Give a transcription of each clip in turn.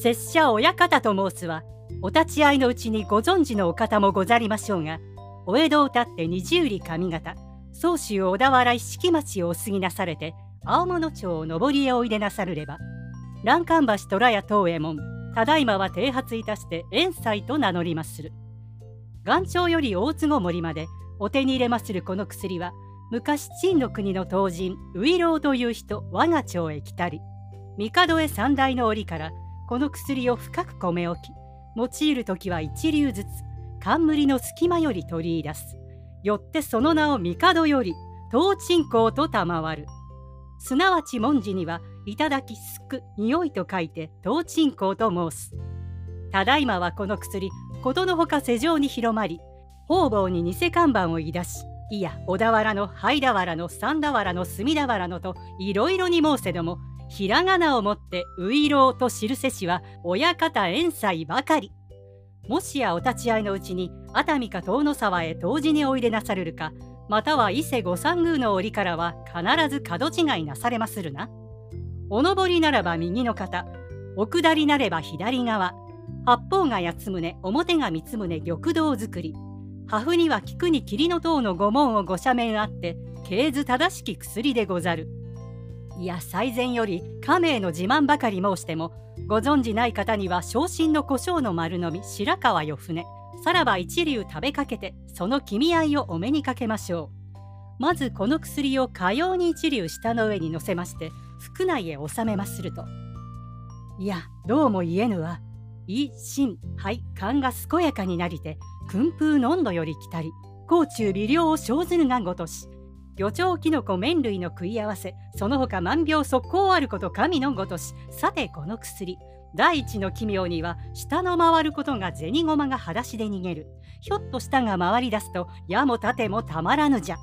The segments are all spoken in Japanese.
拙者親方と申すはお立ち会いのうちにご存知のお方もござりましょうがお江戸を立って二十里上方宗州小田原一式町をお過ぎなされて青物町を上りへおいでなさるれば欄干橋虎屋東右衛門ただいまは剃髪いたして遠斎と名乗りまする。元朝より大坪森までお手に入れまするこの薬は昔陳の国の当人ウイローという人我が町へ来たり帝へ三代の折からこの薬を深く込め置き用いる時は一流ずつ冠の隙間より取り出す。よってその名を帝より東鎮香と賜る。すなわち文字には頂きすく匂いと書いて東鎮香と申す。ただいまはこの薬ことのほか世上に広まり方々に偽看板を言い出しいや小田原の灰田原の三田原の隅田原のといろいろに申せどもひらがなをもって「ういろう」と記せしは親方遠斎ばかり。もしやお立ち会いのうちに熱海か遠野沢へ同時においでなされるかまたは伊勢御三宮の折からは必ず角違いなされまするな。お上りならば右の方お下りなれば左側八方が八つ棟表が三つ棟玉堂作り破風には菊に霧の塔の御門を御斜面あって経図正しき薬でござる。いや最前より家名の自慢ばかり申してもご存じない方には昇進の胡椒の丸飲み白川よ船さらば一流食べかけてその君合いをお目にかけましょう。まずこの薬をかように一流下の上に乗せまして腹内へ収めますると。いやどうも言えぬわ。胃、心、肺、肝が健やかになりて訓風の温度より来たり甲虫微量を生ずるがごとし魚鳥キノコ麺類の食い合わせその他万病速攻あること神のごとしさてこの薬。第一の奇妙には下の回ることが銭駒が裸足で逃げる。ひょっと下が回り出すと矢も盾もたまらぬじゃ。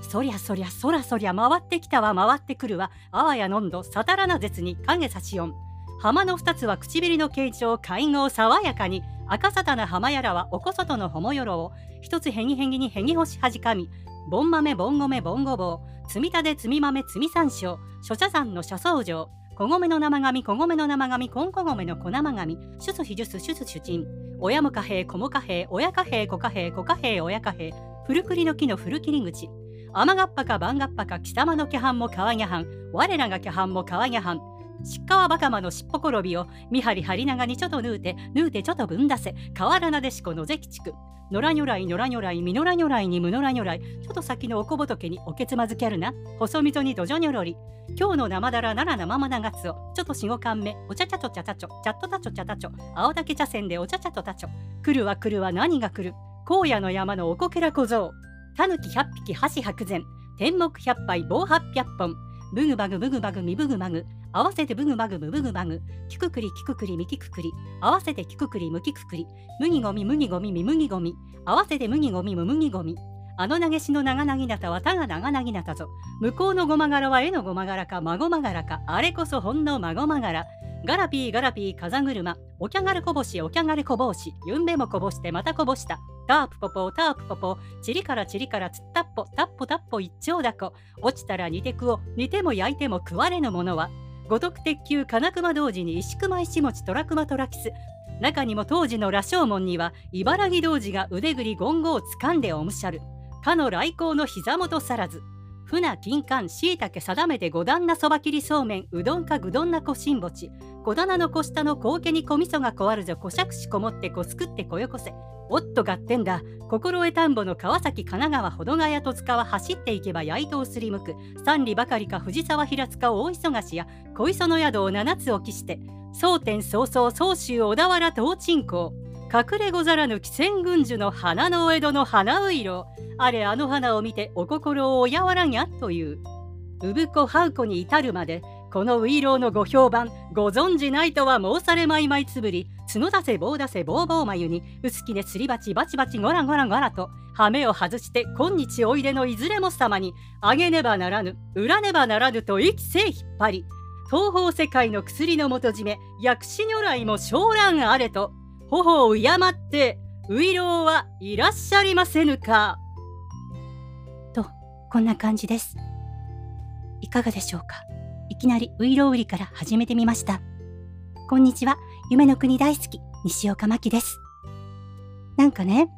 そりゃそりゃそらそりゃ回ってきたわ回ってくるわ。あわやのんどさたらな絶に影差し音浜の二つは唇の形状会合爽やかに。赤さたな浜やらはおこそとのほもよろを一つへぎへぎにへぎ干しはじかみ。ぼん豆ぼん米ぼんごぼう積みたで積み豆積み山椒諸茶山の諸草状小米の生紙小米の生紙こんこ米の小生紙主須非術主須主人親も貨幣子も貨幣親貨幣子貨幣子貨幣親貨幣古栗の木の古切り口雨がっぱか番がっぱか貴様の気藩も川にゃはん我らが気藩も川にゃはんしっかわばかまのしっぽころびを見張り張りながにちょとぬうてぬうてちょとぶんだせ河原なでしこのぜきちく。野良如来野良如来みのら如来にむのら如来ちょっと先のおこぼとけにおけつまずきあるな。細溝にどじょにょろり。今日の生だらなら生まながつを。ちょっとしごかんめ。おちゃちゃとちゃたちょ。ちゃっとたちょちゃたちょ。青竹茶筅でおちゃちゃとたちょ。来るは来るは何が来る。荒野の山のおこけら小僧。たぬき百匹箸白前天目百杯棒八百本。ブグバグブグバグミブグマグ。合わせてブグバグムブグバグ。キククリキククリミキククリ。合わせてキククリムキククリ。麦ゴミ麦ゴミミ麦ゴミ。合わせて麦ゴミム麦ゴミ。あの投げしの長なぎなたはたが長なぎなたぞ。向こうのごま柄は絵のごま柄か孫まがらか。あれこそほんの孫まがら。ガラピーガラピー風車おきゃがれこぼしおきゃがれこぼしゆんべもこぼしてまたこぼした。タープポポタープポポチリからチリからつったっぽタッポタッポ一丁だこ。落ちたら煮てくを煮ても焼いても食われぬものは。五徳鉄球金熊同時に石熊石持虎熊虎キス。中にも当時の羅生門には茨城童子が腕ぐり言語をつかんでおむしゃる。かの来光の膝元さらず。船金柑しいたけ定めて五段なそば切りそうめんうどんかぐどんなこしんぼち。小棚の小下の高家に小味噌がこわるぞこしゃくしこもってこすくってこよこせ。おっと合点だ。心得田んぼの川崎神奈川保土ヶ谷戸塚は走っていけば焼いとをすりむく。三里ばかりか藤沢平塚大忙しや小磯の宿を七つ置きして。蒼天早々総州小田原東鎮港隠れござらぬ汽船軍樹の花の江戸の花ういろあれあの花を見てお心をおやわらにゃという。産子ハウ子に至るまでこのウイローのご評判ご存じないとは申されまいまいつぶり角出せ棒出せ棒棒眉に薄きねすり鉢バチバチゴラゴラゴラと羽目を外して今日おいでのいずれも様にあげねばならぬ裏ねばならぬと息せ引っ張り東方世界の薬の元締め薬師如来も昇蘭あれと頬を敬ってウイローはいらっしゃりませぬかとこんな感じですいかがでしょうかいきなりウイロウリから始めてみました。こんにちは。夢の国大好き、西岡真希です。なんかね、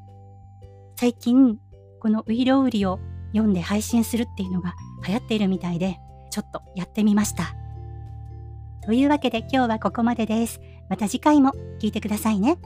最近、このウイロウリを読んで配信するっていうのが流行っているみたいで、ちょっとやってみました。というわけで今日はここまでです。また次回も聞いてくださいね。